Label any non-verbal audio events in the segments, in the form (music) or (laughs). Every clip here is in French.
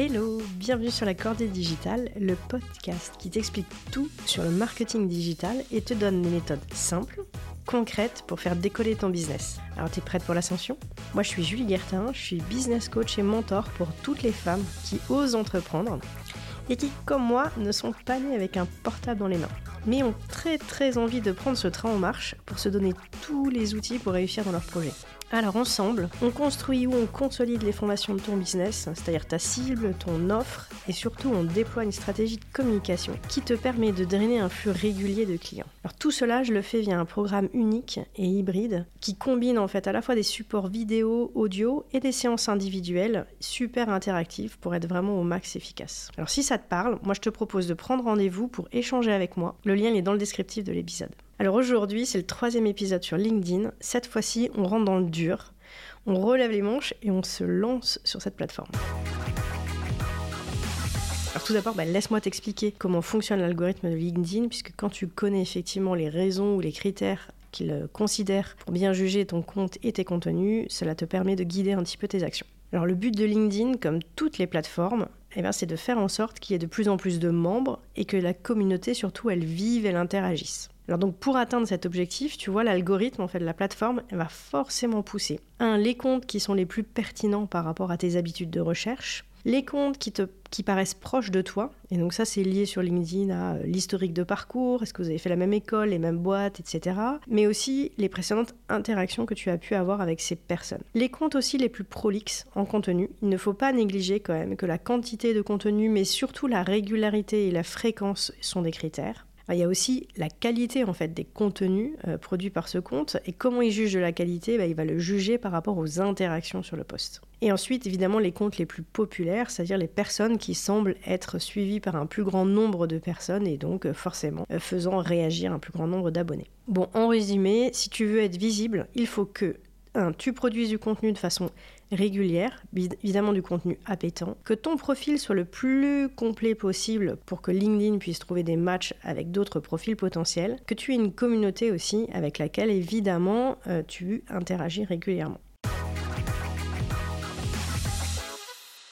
Hello, bienvenue sur la Cordée Digitale, le podcast qui t'explique tout sur le marketing digital et te donne des méthodes simples, concrètes pour faire décoller ton business. Alors t'es prête pour l'ascension? Moi je suis Julie Guertin, je suis business coach et mentor pour toutes les femmes qui osent entreprendre et qui, comme moi, ne sont pas nées avec un portable dans les mains, mais ont très très envie de prendre ce train en marche pour se donner tous les outils pour réussir dans leur projet. Alors ensemble, on construit ou on consolide les fondations de ton business, c'est-à-dire ta cible, ton offre, et surtout on déploie une stratégie de communication qui te permet de drainer un flux régulier de clients. Alors tout cela, je le fais via un programme unique et hybride qui combine en fait à la fois des supports vidéo, audio et des séances individuelles super interactives pour être vraiment au max efficace. Alors si ça te parle, moi je te propose de prendre rendez-vous pour échanger avec moi. Le lien est dans le descriptif de l'épisode. Alors aujourd'hui, c'est le troisième épisode sur LinkedIn. Cette fois-ci, on rentre dans le dur, on relève les manches et on se lance sur cette plateforme. Alors tout d'abord, bah, laisse-moi t'expliquer comment fonctionne l'algorithme de LinkedIn, puisque quand tu connais effectivement les raisons ou les critères qu'il considère pour bien juger ton compte et tes contenus, cela te permet de guider un petit peu tes actions. Alors le but de LinkedIn, comme toutes les plateformes, eh c'est de faire en sorte qu'il y ait de plus en plus de membres et que la communauté surtout elle vive elle interagisse. Alors donc pour atteindre cet objectif, tu vois, l'algorithme en fait de la plateforme elle va forcément pousser. Un les comptes qui sont les plus pertinents par rapport à tes habitudes de recherche, les comptes qui te qui paraissent proches de toi, et donc ça c'est lié sur LinkedIn à euh, l'historique de parcours, est-ce que vous avez fait la même école, les mêmes boîtes, etc. Mais aussi les précédentes interactions que tu as pu avoir avec ces personnes. Les comptes aussi les plus prolixes en contenu, il ne faut pas négliger quand même que la quantité de contenu, mais surtout la régularité et la fréquence sont des critères il y a aussi la qualité en fait des contenus euh, produits par ce compte et comment il juge de la qualité, bah, il va le juger par rapport aux interactions sur le poste. Et ensuite, évidemment, les comptes les plus populaires, c'est-à-dire les personnes qui semblent être suivies par un plus grand nombre de personnes et donc euh, forcément euh, faisant réagir un plus grand nombre d'abonnés. Bon, en résumé, si tu veux être visible, il faut que 1. Tu produises du contenu de façon régulière, évidemment du contenu appétant, que ton profil soit le plus complet possible pour que LinkedIn puisse trouver des matchs avec d'autres profils potentiels, que tu aies une communauté aussi avec laquelle évidemment euh, tu interagis régulièrement.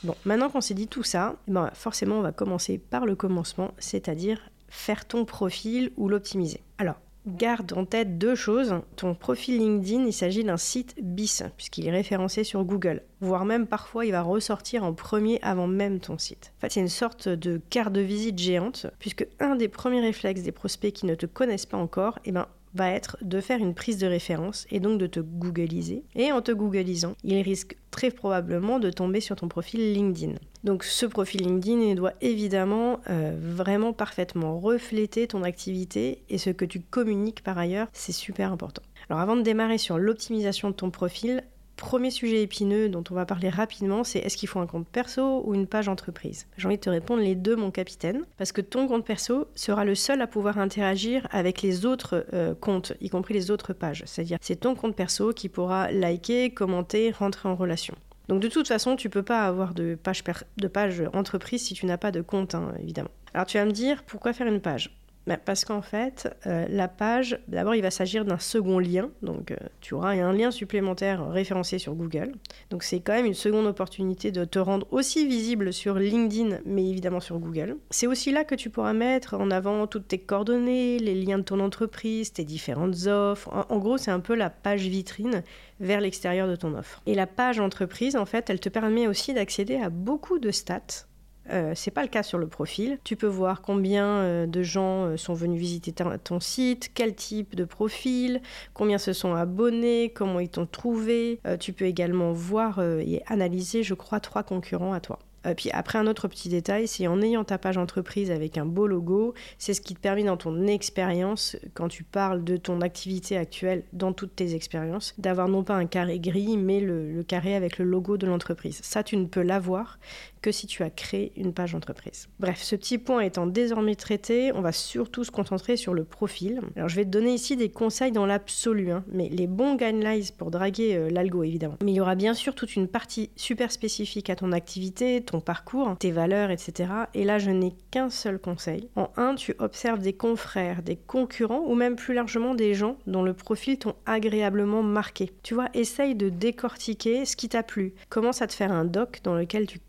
Bon, maintenant qu'on s'est dit tout ça, eh ben forcément on va commencer par le commencement, c'est-à-dire faire ton profil ou l'optimiser. Alors, Garde en tête deux choses. Ton profil LinkedIn, il s'agit d'un site bis, puisqu'il est référencé sur Google. Voire même parfois, il va ressortir en premier avant même ton site. En fait, c'est une sorte de carte de visite géante, puisque un des premiers réflexes des prospects qui ne te connaissent pas encore, eh ben, va être de faire une prise de référence et donc de te googliser. Et en te googlisant, il risque très probablement de tomber sur ton profil LinkedIn. Donc ce profil LinkedIn doit évidemment euh, vraiment parfaitement refléter ton activité et ce que tu communiques par ailleurs, c'est super important. Alors avant de démarrer sur l'optimisation de ton profil, Premier sujet épineux dont on va parler rapidement, c'est est-ce qu'il faut un compte perso ou une page entreprise? J'ai envie de te répondre les deux, mon capitaine, parce que ton compte perso sera le seul à pouvoir interagir avec les autres euh, comptes, y compris les autres pages. C'est-à-dire, c'est ton compte perso qui pourra liker, commenter, rentrer en relation. Donc de toute façon, tu peux pas avoir de page, de page entreprise si tu n'as pas de compte, hein, évidemment. Alors tu vas me dire, pourquoi faire une page? Bah, parce qu'en fait, euh, la page, d'abord, il va s'agir d'un second lien. Donc, euh, tu auras un lien supplémentaire référencé sur Google. Donc, c'est quand même une seconde opportunité de te rendre aussi visible sur LinkedIn, mais évidemment sur Google. C'est aussi là que tu pourras mettre en avant toutes tes coordonnées, les liens de ton entreprise, tes différentes offres. En, gros, c'est un peu la page vitrine vers l'extérieur de ton offre. Et la page entreprise, en fait, elle te permet aussi d'accéder à beaucoup de stats euh, c'est pas le cas sur le profil. Tu peux voir combien euh, de gens euh, sont venus visiter ton site, quel type de profil, combien se sont abonnés, comment ils t'ont trouvé. tu peux également voir et analyser, je crois, trois concurrents à toi. puis après, un autre petit détail, c'est en ayant ta page entreprise avec un beau logo, c'est ce qui te permet dans ton expérience, quand tu parles de ton activité actuelle dans toutes tes expériences, d'avoir non pas un carré gris, mais le carré avec le logo de l'entreprise. Ça, tu ne peux l'avoir que si tu as créé une page entreprise. Bref, ce petit point étant désormais traité, on va surtout se concentrer sur le profil. Alors je vais te donner ici des conseils dans l'absolu, hein, mais les bons guidelines pour draguer euh, l'algo évidemment. Mais il y aura bien sûr toute une partie super spécifique à ton activité, ton parcours, tes valeurs, etc. Et là, je n'ai qu'un seul conseil. En un, tu observes des confrères, des concurrents ou même plus largement des gens dont le profil t'ont agréablement marqué. Tu vois, essaye de décortiquer ce qui t'a plu. Commence à te faire un doc dans lequel tu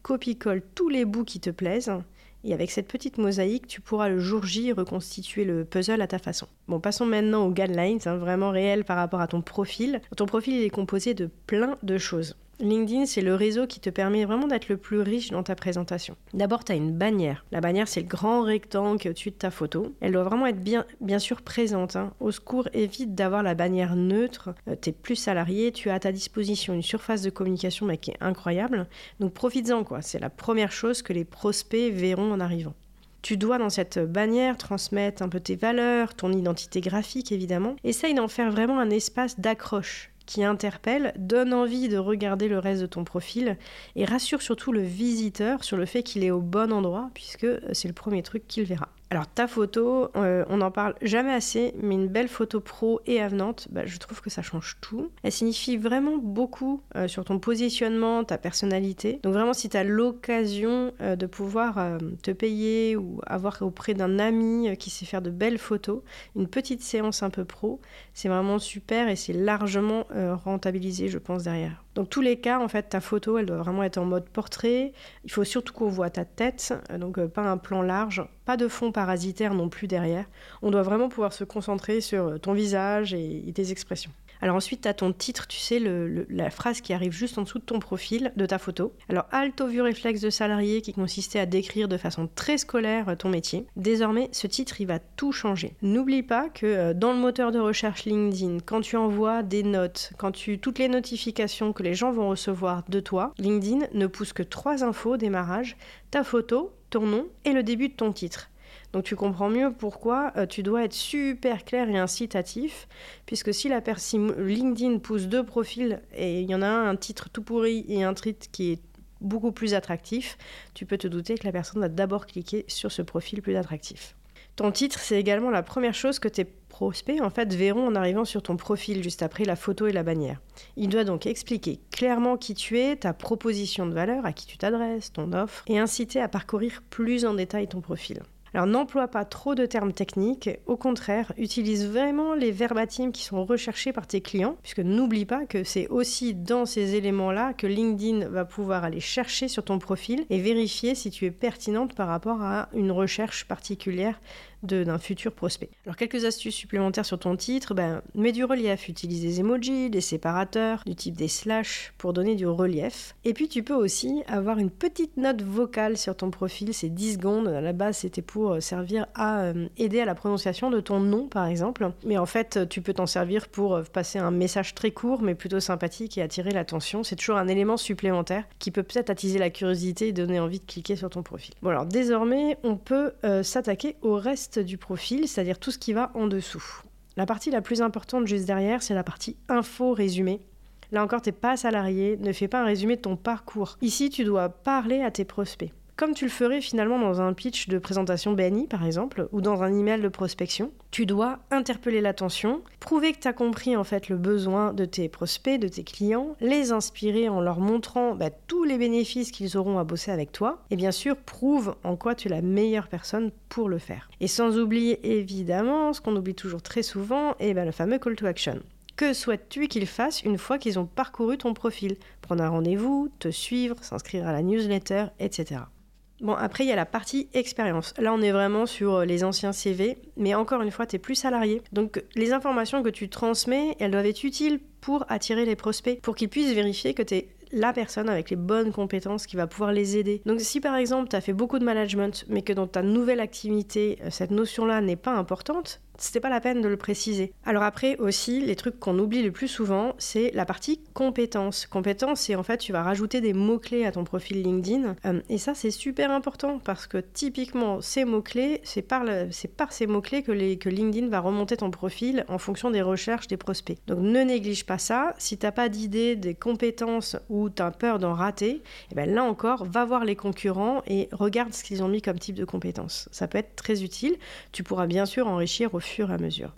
tous les bouts qui te plaisent et avec cette petite mosaïque, tu pourras le jour J reconstituer le puzzle à ta façon. Bon, passons maintenant aux guidelines, hein, vraiment réels par rapport à ton profil. Ton profil il est composé de plein de choses. LinkedIn, c'est le réseau qui te permet vraiment d'être le plus riche dans ta présentation. D'abord, tu as une bannière. La bannière, c'est le grand rectangle au-dessus de ta photo. Elle doit vraiment être bien, bien sûr présente. Hein. Au secours, évite d'avoir la bannière neutre. Euh, tu es plus salarié, tu as à ta disposition une surface de communication mais qui est incroyable. Donc profites-en, quoi. C'est la première chose que les prospects verront en arrivant. Tu dois dans cette bannière transmettre un peu tes valeurs, ton identité graphique évidemment. Essaye d'en faire vraiment un espace d'accroche qui interpelle, donne envie de regarder le reste de ton profil et rassure surtout le visiteur sur le fait qu'il est au bon endroit puisque c'est le premier truc qu'il verra. Alors ta photo, euh, on n'en parle jamais assez, mais une belle photo pro et avenante, bah, je trouve que ça change tout. Elle signifie vraiment beaucoup euh, sur ton positionnement, ta personnalité. Donc vraiment si tu as l'occasion euh, de pouvoir te payer ou avoir auprès d'un ami qui sait faire de belles photos, une petite séance un peu pro, c'est vraiment super et c'est largement rentabilisé je pense derrière. Dans tous les cas, en fait, ta photo, elle doit vraiment être en mode portrait. Il faut surtout qu'on voit ta tête, donc pas un plan large, pas de fond parasitaire non plus derrière. On doit vraiment pouvoir se concentrer sur ton visage et tes expressions. Alors ensuite, tu as ton titre, tu sais, la phrase qui arrive juste en dessous de ton profil, de ta photo. Alors, alto vu réflexe de salarié qui consistait à décrire de façon très scolaire ton métier. Désormais, ce titre, il va tout changer. N'oublie pas que euh, dans le moteur de recherche LinkedIn, quand tu envoies des notes, quand tu toutes les notifications que les gens vont recevoir de toi, LinkedIn ne pousse que trois infos au démarrage ta photo, ton nom et le début de ton titre. Donc tu comprends mieux pourquoi euh, tu dois être super clair et incitatif, puisque si la personne LinkedIn pousse deux profils et il y en a un, un titre tout pourri et un titre qui est beaucoup plus attractif, tu peux te douter que la personne va d'abord cliquer sur ce profil plus attractif. Ton titre, c'est également la première chose que tes prospects en fait verront en arrivant sur ton profil juste après la photo et la bannière. Il doit donc expliquer clairement qui tu es, ta proposition de valeur, à qui tu t'adresses, ton offre, et inciter à parcourir plus en détail ton profil. Alors n'emploie pas trop de termes techniques, au contraire, utilise vraiment les verbatims qui sont recherchés par tes clients, puisque n'oublie pas que c'est aussi dans ces éléments-là que LinkedIn va pouvoir aller chercher sur ton profil et vérifier si tu es pertinente par rapport à une recherche particulière d'un futur prospect. Alors quelques astuces supplémentaires sur ton titre, ben, mets du relief, utilise des emojis, des séparateurs, du type des slash pour donner du relief. Et puis tu peux aussi avoir une petite note vocale sur ton profil, c'est 10 secondes, à la base c'était pour euh, servir à euh, aider à la prononciation de ton nom par exemple. Mais en fait tu peux t'en servir pour euh, passer un message très court mais plutôt sympathique et attirer l'attention. C'est toujours un élément supplémentaire qui peut peut-être attiser la curiosité et donner envie de cliquer sur ton profil. Bon alors désormais on peut s'attaquer au reste du profil, c'est-à-dire tout ce qui va en dessous. La partie la plus importante juste derrière, c'est la partie info résumé. Là encore, t'es pas salarié, ne fais pas un résumé de ton parcours. Ici, tu dois parler à tes prospects comme tu le ferais finalement dans un pitch de présentation BNI par exemple, ou dans un email de prospection. Tu dois interpeller l'attention, prouver que tu as compris en fait le besoin de tes prospects, de tes clients, les inspirer en leur montrant bah, tous les bénéfices qu'ils auront à bosser avec toi, et bien sûr prouve en quoi tu es la meilleure personne pour le faire. Et sans oublier évidemment, ce qu'on oublie toujours très souvent, et ben, le fameux call to action. Que souhaites-tu qu'ils fassent une fois qu'ils ont parcouru ton profil? Prendre un rendez-vous, te suivre, s'inscrire à la newsletter, etc. Bon, après, il y a la partie expérience. Là, on est vraiment sur euh, les anciens CV, mais encore une fois, tu plus salarié. Donc, les informations que tu transmets, elles doivent être utiles pour attirer les prospects, pour qu'ils puissent vérifier que tu es la personne avec les bonnes compétences qui va pouvoir les aider. Donc si par exemple tu as fait beaucoup de management mais que dans ta nouvelle activité euh, cette notion-là n'est pas importante, c'était pas la peine de le préciser. Alors après aussi, les trucs qu'on oublie le plus souvent, c'est la partie compétences. Compétences, c'est en fait, tu vas rajouter des mots-clés à ton profil LinkedIn. Euh, et ça, c'est super important parce que typiquement, ces mots-clés, c'est par, par ces mots-clés que, que LinkedIn va remonter ton profil en fonction des recherches des prospects. Donc ne néglige pas ça. Si t'as pas d'idée des compétences ou tu as peur d'en rater, et eh ben là encore, va voir les concurrents et regarde ce qu'ils ont mis comme type de compétences. Ça peut être très utile. Tu pourras bien sûr enrichir au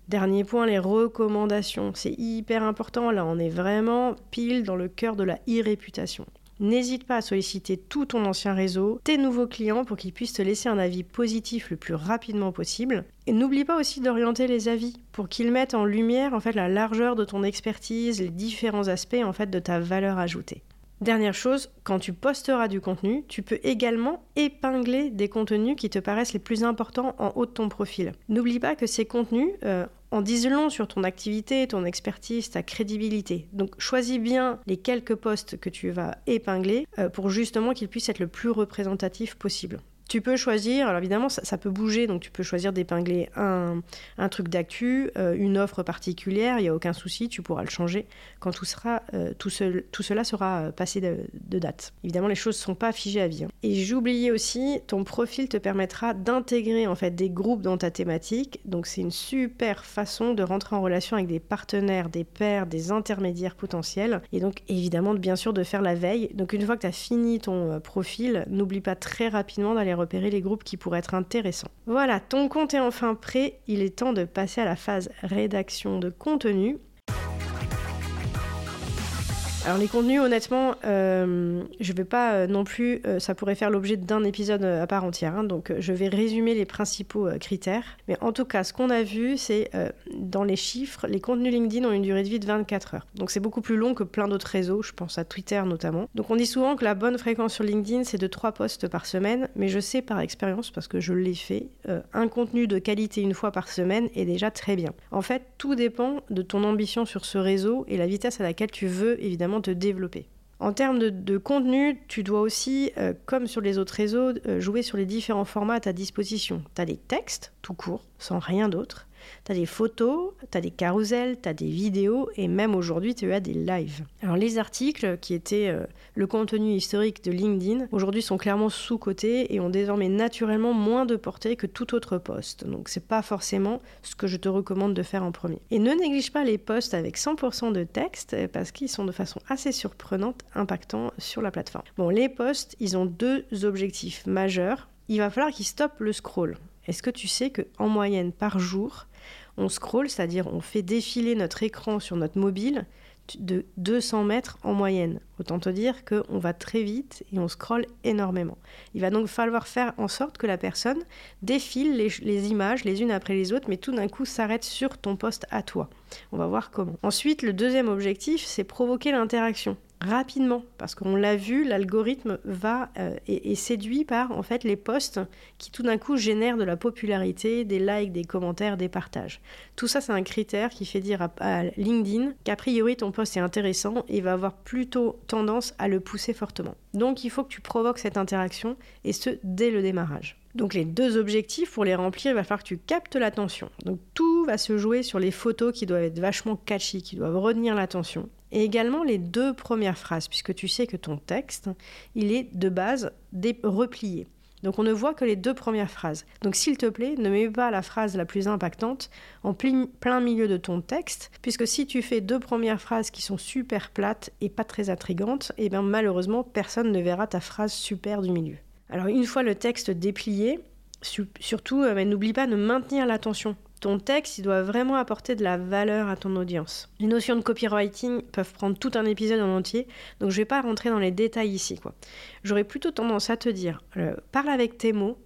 Dernier point, les recommandations. C'est hyper important. Là, on est vraiment pile dans le cœur de la e-réputation. N'hésite pas à solliciter tout ton ancien réseau, tes nouveaux clients pour qu'ils puissent te laisser un avis positif le plus rapidement possible. Et n'oublie pas aussi d'orienter les avis pour qu'ils mettent en lumière en fait la largeur de ton expertise, les différents aspects en fait de ta valeur ajoutée. Dernière chose, quand tu posteras du contenu, tu peux également épingler des contenus qui te paraissent les plus importants en haut de ton profil. N'oublie pas que ces contenus euh, en disent long sur ton activité, ton expertise, ta crédibilité. Donc choisis bien les quelques posts que tu vas épingler euh, pour justement qu'ils puissent être le plus représentatifs possible. Tu peux choisir, alors évidemment ça, peut bouger, donc tu peux choisir d'épingler un, truc d'actu, euh, une offre particulière, il n'y a aucun souci, tu pourras le changer quand tout, sera, euh, tout, tout, cela sera euh, passé de, date. Évidemment les choses ne sont pas figées à vie. Hein. Et oublié aussi, ton profil te permettra d'intégrer en fait des groupes dans ta thématique, donc c'est une super façon de rentrer en relation avec des partenaires, des pairs, des intermédiaires potentiels, et donc évidemment bien sûr de faire la veille. Donc une fois que tu as fini ton profil, n'oublie pas très rapidement d'aller repérer les groupes qui pourraient être intéressants. Voilà, ton compte est enfin prêt, il est temps de passer à la phase rédaction de contenu. Alors les contenus, honnêtement, euh, je vais pas euh, non plus, euh, ça pourrait faire l'objet d'un épisode à part entière, hein, donc je vais résumer les principaux critères. Mais en tout cas, ce qu'on a vu, c'est dans les chiffres, les contenus LinkedIn ont une durée de vie de 24 heures. Donc c'est beaucoup plus long que plein d'autres réseaux, je pense à Twitter notamment. Donc on dit souvent que la bonne fréquence sur LinkedIn, c'est de 3 posts par semaine, mais je sais par expérience, parce que je l'ai fait, un contenu de qualité une fois par semaine est déjà très bien. En fait, tout dépend de ton ambition sur ce réseau et la vitesse à laquelle tu veux évidemment te développer. En termes de, contenu, tu dois aussi, euh, comme sur les autres réseaux, euh, jouer sur les différents formats à ta disposition. Tu as des textes, tout court, sans rien d'autre. Tu as des photos, tu as des carousels, tu as des vidéos et même aujourd'hui tu as des lives. Alors les articles qui étaient euh, le contenu historique de LinkedIn aujourd'hui sont clairement sous-cotés et ont désormais naturellement moins de portée que tout autre poste. Donc c'est pas forcément ce que je te recommande de faire en premier. Et ne néglige pas les posts avec 100% de texte parce qu'ils sont de façon assez surprenante impactants sur la plateforme. Bon, les posts, ils ont deux objectifs majeurs. Il va falloir qu'ils stoppent le scroll. Est-ce que tu sais qu'en moyenne par jour, on scroll, c'est-à-dire on fait défiler notre écran sur notre mobile de 200 mètres en moyenne. Autant te dire qu'on va très vite et on scrolle énormément. Il va donc falloir faire en sorte que la personne défile les images les unes après les autres, mais tout d'un coup s'arrête sur ton poste à toi. On va voir comment. Ensuite, le deuxième objectif, c'est provoquer l'interaction rapidement parce qu'on l'a vu l'algorithme va euh, et, séduit par en fait les posts qui tout d'un coup génèrent de la popularité des likes des commentaires des partages. Tout ça c'est un critère qui fait dire à, LinkedIn qu'a priori ton post est intéressant et va avoir plutôt tendance à le pousser fortement. Donc il faut que tu provoques cette interaction et ce dès le démarrage. Donc les deux objectifs, pour les remplir, il va falloir que tu captes l'attention. Donc tout va se jouer sur les photos qui doivent être vachement catchy, qui doivent retenir l'attention et également les deux premières phrases, puisque tu sais que ton texte, il est de base replié. Donc on ne voit que les deux premières phrases. Donc s'il te plaît, ne mets pas la phrase la plus impactante en plein milieu de ton texte, puisque si tu fais deux premières phrases qui sont super plates et pas très intrigantes, eh bien malheureusement personne ne verra ta phrase super du milieu. Alors une fois le texte déplié, surtout euh, n'oublie pas de maintenir l'attention ton texte, il doit vraiment apporter de la valeur à ton audience. Les notions de copywriting peuvent prendre tout un épisode en entier, donc je ne vais pas rentrer dans les détails ici. J'aurais plutôt tendance à te dire, euh, parle avec tes mots,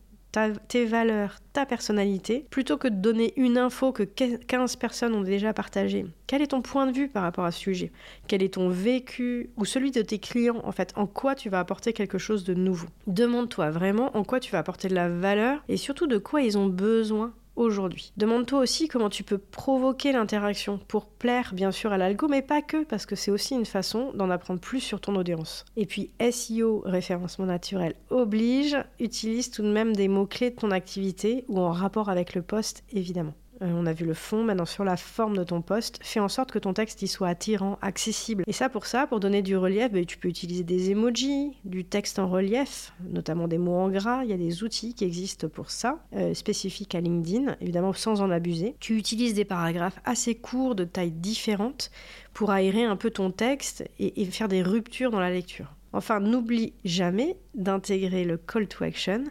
tes valeurs, ta personnalité, plutôt que de donner une info que 15 personnes ont déjà partagée. Quel est ton point de vue par rapport à ce sujet? Quel est ton vécu ou celui de tes clients En fait, en quoi tu vas apporter quelque chose de nouveau? Demande-toi vraiment en quoi tu vas apporter de la valeur et surtout de quoi ils ont besoin aujourd'hui. Demande-toi aussi comment tu peux provoquer l'interaction pour plaire bien sûr à l'algo, mais pas que, parce que c'est aussi une façon d'en apprendre plus sur ton audience. Et puis SEO, référencement naturel, oblige, utilise tout de même des mots-clés de ton activité ou en rapport avec le poste évidemment. Euh, on a vu le fond, maintenant sur la forme de ton poste, fais en sorte que ton texte y soit attirant, accessible. Et ça, pour ça, pour donner du relief, bah, tu peux utiliser des emojis, du texte en relief, notamment des mots en gras. Il y a des outils qui existent pour ça, euh, spécifiques à LinkedIn, évidemment sans en abuser. Tu utilises des paragraphes assez courts de tailles différentes pour aérer un peu ton texte et faire des ruptures dans la lecture. Enfin, n'oublie jamais d'intégrer le call to action.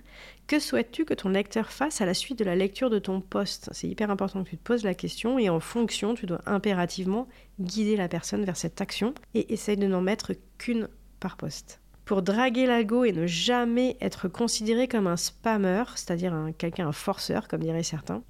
Que souhaites-tu que ton lecteur fasse à la suite de la lecture de ton poste? C'est hyper important que tu te poses la question et en fonction, tu dois impérativement guider la personne vers cette action et essaye de n'en mettre qu'une par poste. Pour draguer l'algo et ne jamais être considéré comme un spammer, c'est-à-dire un, quelqu'un, un forceur, comme diraient certains,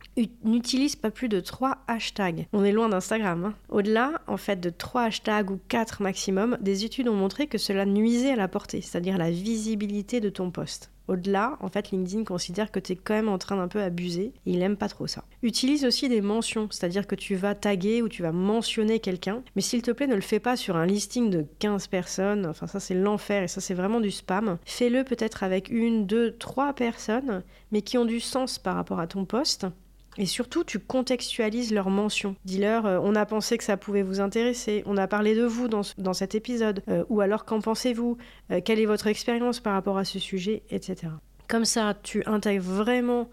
n'utilise pas plus de 3 hashtags. On est loin d'Instagram. Hein. Au-delà, en fait, de 3 hashtags ou 4 maximum, des études ont montré que cela nuisait à la portée, c'est-à-dire la visibilité de ton poste. Au-delà, en fait, LinkedIn considère que tu es quand même en train d'un peu abuser. Il aime pas trop ça. Utilise aussi des mentions, c'est-à-dire que tu vas taguer ou tu vas mentionner quelqu'un. Mais s'il te plaît, ne le fais pas sur un listing de 15 personnes. Enfin, ça, c'est l'enfer et ça, c'est vraiment du spam. Fais-le peut-être avec une, deux, trois personnes, mais qui ont du sens par rapport à ton poste. Et surtout, tu contextualises leurs mentions. Dis-leur, euh, on a pensé que ça pouvait vous intéresser, on a parlé de vous dans, cet épisode, euh, ou alors qu'en pensez-vous, euh, quelle est votre expérience par rapport à ce sujet, etc. Comme ça, tu intègres vraiment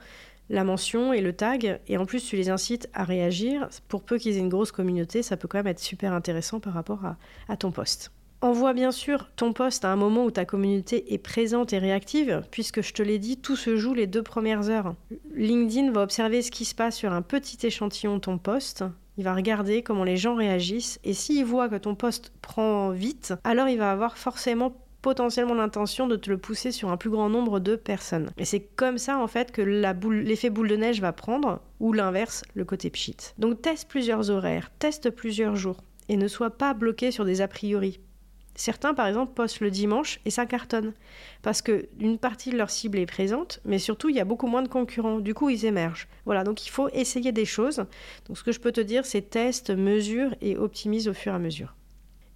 la mention et le tag, et en plus tu les incites à réagir. Pour peu qu'ils aient une grosse communauté, ça peut quand même être super intéressant par rapport à, à ton poste. Envoie bien sûr ton poste à un moment où ta communauté est présente et réactive, puisque je te l'ai dit, tout se joue les deux premières heures. LinkedIn va observer ce qui se passe sur un petit échantillon de ton poste. Il va regarder comment les gens réagissent et s'il voit que ton poste prend vite, alors il va avoir forcément potentiellement l'intention de te le pousser sur un plus grand nombre de personnes. Et c'est comme ça en fait que l'effet boule de neige va prendre, ou l'inverse, le côté pchit. Donc teste plusieurs horaires, teste plusieurs jours, et ne sois pas bloqué sur des a priori. Certains, par exemple, postent le dimanche et ça cartonne. Parce qu'une partie de leur cible est présente, mais surtout, il y a beaucoup moins de concurrents. Du coup, ils émergent. Voilà, donc il faut essayer des choses. Donc, ce que je peux te dire, c'est teste, mesure et optimise au fur et à mesure.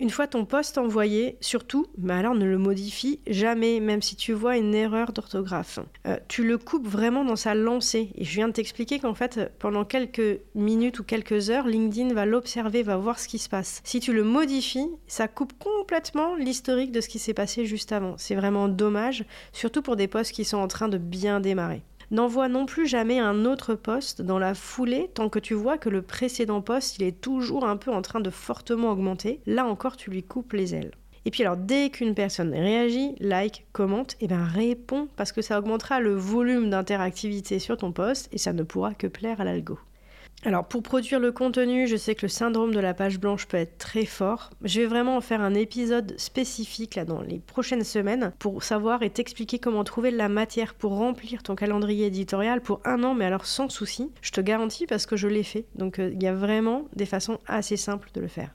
Une fois ton poste envoyé, surtout, mais alors ne le modifie jamais, même si tu vois une erreur d'orthographe. Euh, tu le coupes vraiment dans sa lancée. Et je viens de t'expliquer qu'en fait, pendant quelques minutes ou quelques heures, LinkedIn va l'observer, va voir ce qui se passe. Si tu le modifies, ça coupe complètement l'historique de ce qui s'est passé juste avant. C'est vraiment dommage, surtout pour des postes qui sont en train de bien démarrer. N'envoie non plus jamais un autre poste dans la foulée tant que tu vois que le précédent poste il est toujours un peu en train de fortement augmenter. Là encore, tu lui coupes les ailes. Et puis alors, dès qu'une personne réagit, like, commente, et eh ben réponds parce que ça augmentera le volume d'interactivité sur ton poste et ça ne pourra que plaire à l'algo. Alors pour produire le contenu, je sais que le syndrome de la page blanche peut être très fort. Je vais vraiment en faire un épisode spécifique là dans les prochaines semaines pour savoir et t'expliquer comment trouver la matière pour remplir ton calendrier éditorial pour un an, mais alors sans souci. Je te garantis parce que je l'ai fait. Donc euh, il y a vraiment des façons assez simples de le faire.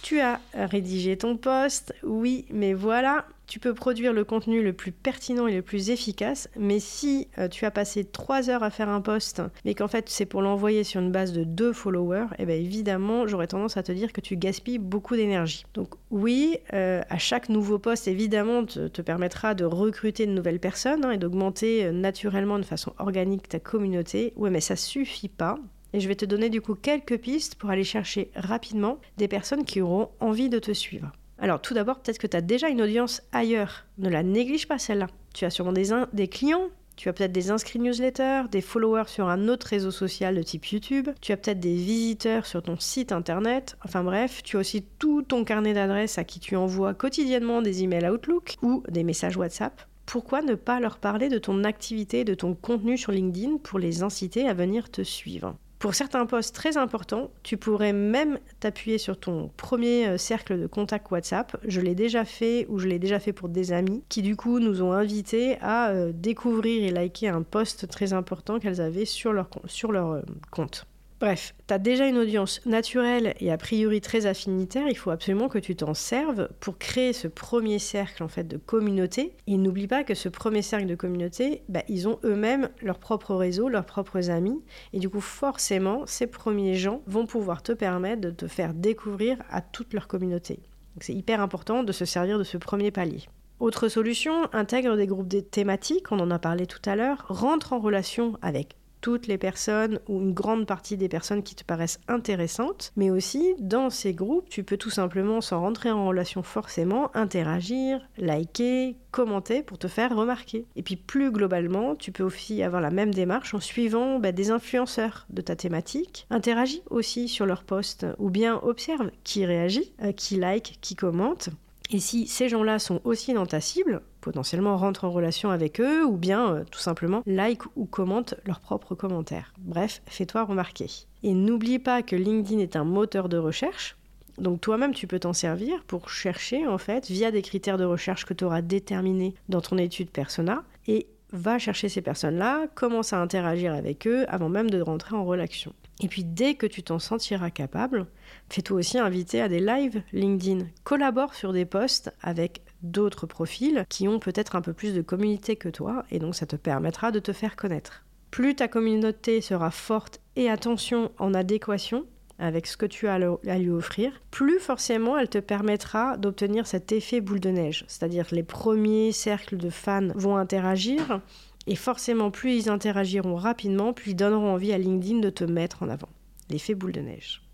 Tu as rédigé ton poste, oui, mais voilà, tu peux produire le contenu le plus pertinent et le plus efficace, mais si euh, tu as passé 3 heures à faire un post, mais qu'en fait c'est pour l'envoyer sur une base de 2 followers, eh bien évidemment j'aurais tendance à te dire que tu gaspilles beaucoup d'énergie. Donc oui, euh, à chaque nouveau poste évidemment te, te, permettra de recruter de nouvelles personnes hein, et d'augmenter euh, naturellement de façon organique ta communauté. Oui, mais ça suffit pas. Et je vais te donner du coup quelques pistes pour aller chercher rapidement des personnes qui auront envie de te suivre. Alors tout d'abord, peut-être que tu as déjà une audience ailleurs. Ne la néglige pas celle-là. Tu as sûrement des, clients, tu as peut-être des inscrits newsletter, des followers sur un autre réseau social de type YouTube, tu as peut-être des visiteurs sur ton site internet, enfin bref, tu as aussi tout ton carnet d'adresses à qui tu envoies quotidiennement des emails Outlook ou des messages WhatsApp. Pourquoi ne pas leur parler de ton activité, de ton contenu sur LinkedIn pour les inciter à venir te suivre? Pour certains postes très importants, tu pourrais même t'appuyer sur ton premier euh, cercle de contact WhatsApp. Je l'ai déjà fait ou je l'ai déjà fait pour des amis qui du coup nous ont invités à euh, découvrir et liker un poste très important qu'elles avaient sur leur, sur leur euh, compte. Bref, tu as déjà une audience naturelle et a priori très affinitaire, il faut absolument que tu t'en serves pour créer ce premier cercle en fait de communauté. Et n'oublie pas que ce premier cercle de communauté, bah, ils ont eux-mêmes leur propre réseau, leurs propres amis, et du coup forcément, ces premiers gens vont pouvoir te permettre de te faire découvrir à toute leur communauté. C'est hyper important de se servir de ce premier palier. Autre solution, intègre des groupes thématiques, on en a parlé tout à l'heure, rentre en relation avec toutes les personnes ou une grande partie des personnes qui te paraissent intéressantes, mais aussi dans ces groupes, tu peux tout simplement, sans rentrer en relation forcément, interagir, liker, commenter pour te faire remarquer. Et puis plus globalement, tu peux aussi avoir la même démarche en suivant bah, des influenceurs de ta thématique. Interagis aussi sur leurs posts ou bien observe qui réagit, euh, qui like, qui commente. Et si ces gens-là sont aussi dans ta cible, potentiellement rentre en relation avec eux ou bien euh, tout simplement like ou commente leurs propres commentaires. Bref, fais-toi remarquer. Et n'oublie pas que LinkedIn est un moteur de recherche. Donc toi-même, tu peux t'en servir pour chercher, en fait, via des critères de recherche que tu auras déterminés dans ton étude persona, et va chercher ces personnes-là, commence à interagir avec eux avant même de rentrer en relation. Et puis dès que tu t'en sentiras capable, fais-toi aussi inviter à des lives LinkedIn. Collabore sur des posts avec d'autres profils qui ont peut-être un peu plus de communauté que toi, et donc ça te permettra de te faire connaître. Plus ta communauté sera forte et attention en adéquation avec ce que tu as à lui offrir, plus forcément elle te permettra d'obtenir cet effet boule de neige. C'est-à-dire les premiers cercles de fans vont interagir, et forcément plus ils interagiront rapidement, plus ils donneront envie à LinkedIn de te mettre en avant. L'effet boule de neige.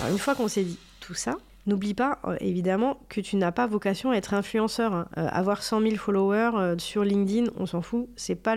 Alors une fois qu'on s'est dit tout ça, N'oublie pas, euh, évidemment, que tu n'as pas vocation à être influenceur. Hein. Euh, avoir 100 000 followers euh, sur LinkedIn, on s'en fout, c'est pas,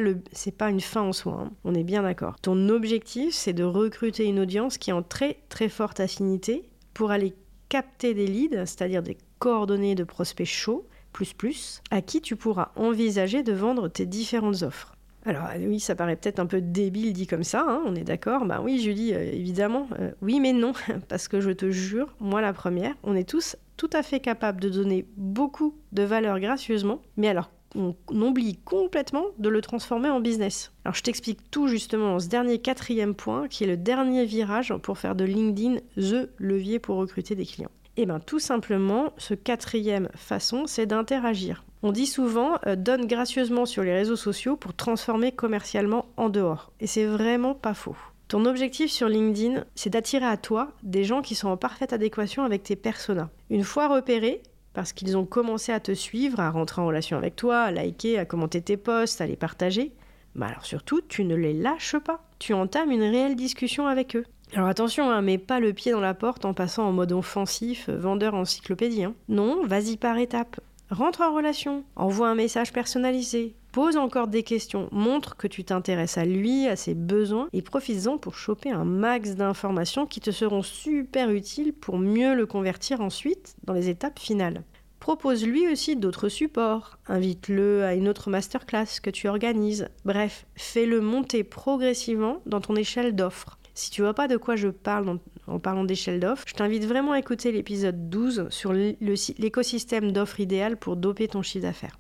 pas une fin en soi. Hein. On est bien d'accord. Ton objectif, c'est de recruter une audience qui est en très très forte affinité pour aller capter des leads, c'est-à-dire des coordonnées de prospects chauds, plus plus, à qui tu pourras envisager de vendre tes différentes offres. Alors oui, ça paraît peut-être un peu débile dit comme ça, hein, on est d'accord. Bah oui, Julie, euh, évidemment. Euh, oui, mais non, (laughs) parce que je te jure, moi la première, on est tous tout à fait capables de donner beaucoup de valeur gracieusement, mais alors on oublie complètement de le transformer en business. Alors je t'explique tout justement dans ce dernier quatrième point, qui est le dernier virage pour faire de LinkedIn the levier pour recruter des clients. Et eh bien tout simplement, ce quatrième façon, c'est d'interagir. On dit souvent euh, donne gracieusement sur les réseaux sociaux pour transformer commercialement en dehors. Et c'est vraiment pas faux. Ton objectif sur LinkedIn, c'est d'attirer à toi des gens qui sont en parfaite adéquation avec tes personas. Une fois repérés, parce qu'ils ont commencé à te suivre, à rentrer en relation avec toi, à liker, à commenter tes posts, à les partager, bah alors surtout, tu ne les lâches pas. Tu entames une réelle discussion avec eux. Alors attention, hein, mets pas le pied dans la porte en passant en mode offensif, vendeur encyclopédie. Hein. Non, vas-y par étapes. Rentre en relation, envoie un message personnalisé, pose encore des questions, montre que tu t'intéresses à lui, à ses besoins, et profites-en pour choper un max d'informations qui te seront super utiles pour mieux le convertir ensuite dans les étapes finales. Propose lui aussi d'autres supports, invite-le à une autre masterclass que tu organises, bref, fais-le monter progressivement dans ton échelle d'offres. Si tu vois pas de quoi je parle en parlant d'échelle d'offres, je t'invite vraiment à écouter l'épisode 12 sur l'écosystème d'offres idéal pour doper ton chiffre d'affaires.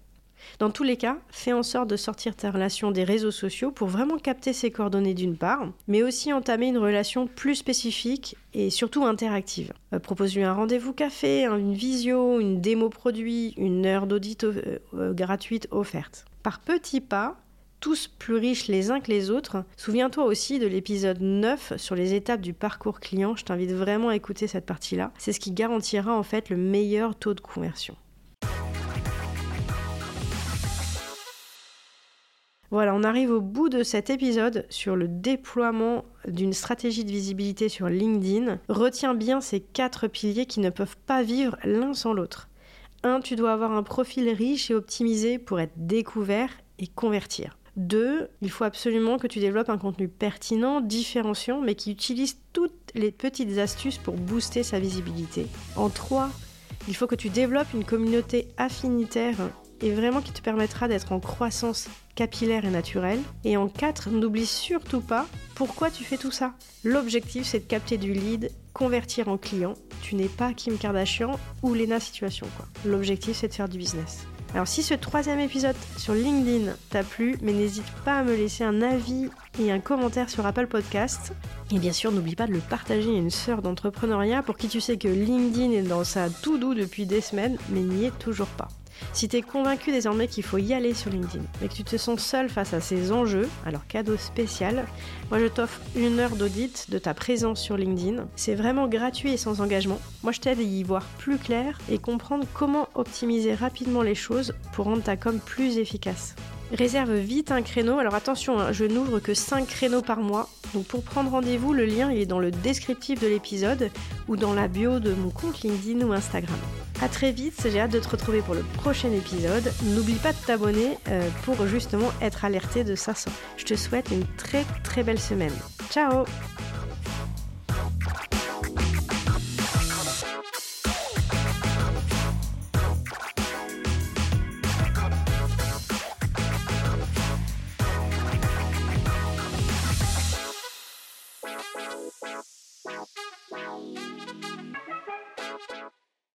Dans tous les cas, fais en sorte de sortir ta relation des réseaux sociaux pour vraiment capter ses coordonnées d'une part, mais aussi entamer une relation plus spécifique et surtout interactive. Euh, propose-lui un rendez-vous café, une visio, une démo produit, une heure d'audit euh, euh, gratuite offerte. Par petits pas, tous plus riches les uns que les autres. Souviens-toi aussi de l'épisode 9 sur les étapes du parcours client. Je t'invite vraiment à écouter cette partie-là. C'est ce qui garantira en fait le meilleur taux de conversion. Voilà, on arrive au bout de cet épisode sur le déploiement d'une stratégie de visibilité sur LinkedIn. Retiens bien ces quatre piliers qui ne peuvent pas vivre l'un sans l'autre. 1. Tu dois avoir un profil riche et optimisé pour être découvert et convertir. Deux, il faut absolument que tu développes un contenu pertinent, différenciant, mais qui utilise toutes les petites astuces pour booster sa visibilité. En trois, il faut que tu développes une communauté affinitaire et vraiment qui te permettra d'être en croissance capillaire et naturelle. Et en quatre, n'oublie surtout pas pourquoi tu fais tout ça. L'objectif, c'est de capter du lead, convertir en client. Tu n'es pas Kim Kardashian ou Lena Situation. L'objectif, c'est de faire du business. Alors si ce troisième épisode sur LinkedIn t'a plu, mais n'hésite pas à me laisser un avis et un commentaire sur Apple Podcast. Et bien sûr, n'oublie pas de le partager à une sœur d'entrepreneuriat pour qui tu sais que LinkedIn est dans sa tout doux depuis des semaines, mais n'y est toujours pas. Si tu es convaincu désormais qu'il faut y aller sur LinkedIn, mais que tu te sens seul face à ces enjeux, alors cadeau spécial, moi je t'offre une heure d'audit de ta présence sur LinkedIn. C'est vraiment gratuit et sans engagement. Moi je t'aide à y voir plus clair et comprendre comment optimiser rapidement les choses pour rendre ta com plus efficace. Réserve vite un créneau. Alors attention, hein, je n'ouvre que 5 créneaux par mois. Donc pour prendre rendez-vous, le lien est dans le descriptif de l'épisode ou dans la bio de mon compte LinkedIn ou Instagram. A très vite, j'ai hâte de te retrouver pour le prochain épisode. N'oublie pas de t'abonner euh, pour justement être alerté de ça. Je te souhaite une très très belle semaine. Ciao